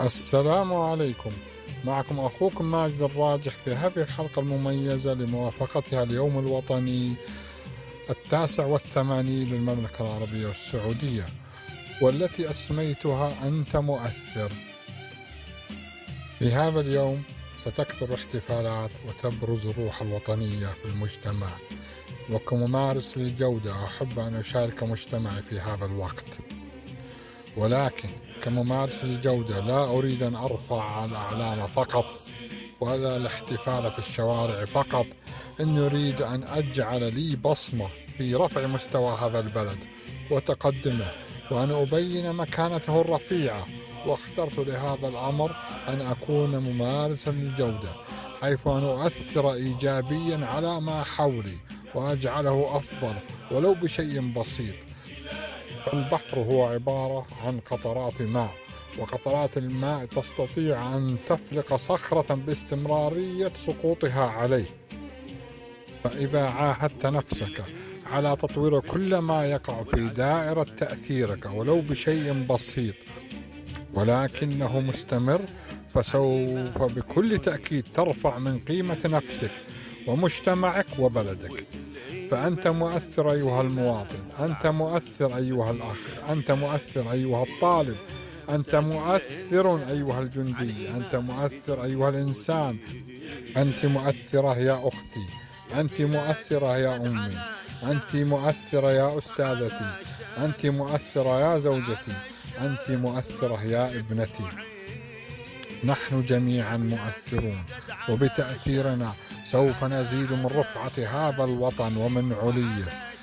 السلام عليكم. معكم أخوكم ماجد الراجح في هذه الحلقة المميزة لموافقتها اليوم الوطني التاسع والثمانين للمملكة العربية السعودية والتي أسميتها أنت مؤثر. في هذا اليوم ستكثر الاحتفالات وتبرز الروح الوطنية في المجتمع وكممارس للجودة أحب أن أشارك مجتمعي في هذا الوقت. ولكن كممارس للجودة لا أريد أن أرفع الأعلام فقط ولا الاحتفال في الشوارع فقط. إني أريد أن أجعل لي بصمة في رفع مستوى هذا البلد وتقدمه وأن أبين مكانته الرفيعة. واخترت لهذا الأمر أن أكون ممارسا للجودة حيث أن أؤثر إيجابيا على ما حولي وأجعله أفضل ولو بشيء بسيط. فالبحر هو عبارة عن قطرات ماء وقطرات الماء تستطيع أن تفلق صخرة باستمرارية سقوطها عليه. فإذا عاهدت نفسك على تطوير كل ما يقع في دائرة تأثيرك ولو بشيء بسيط ولكنه مستمر فسوف بكل تأكيد ترفع من قيمة نفسك ومجتمعك وبلدك. فأنت مؤثر أيها المواطن أنت مؤثر أيها الأخ أنت مؤثر أيها الطالب أنت مؤثر أيها الجندي أنت مؤثر أيها الإنسان أنت مؤثرة يا أختي أنت مؤثرة يا أمي أنت مؤثرة يا أستاذتي أنت مؤثرة يا زوجتي أنت مؤثرة يا ابنتي. نحن جميعا مؤثرون وبتأثيرنا سوف نزيد من رفعة هذا الوطن ومن علية.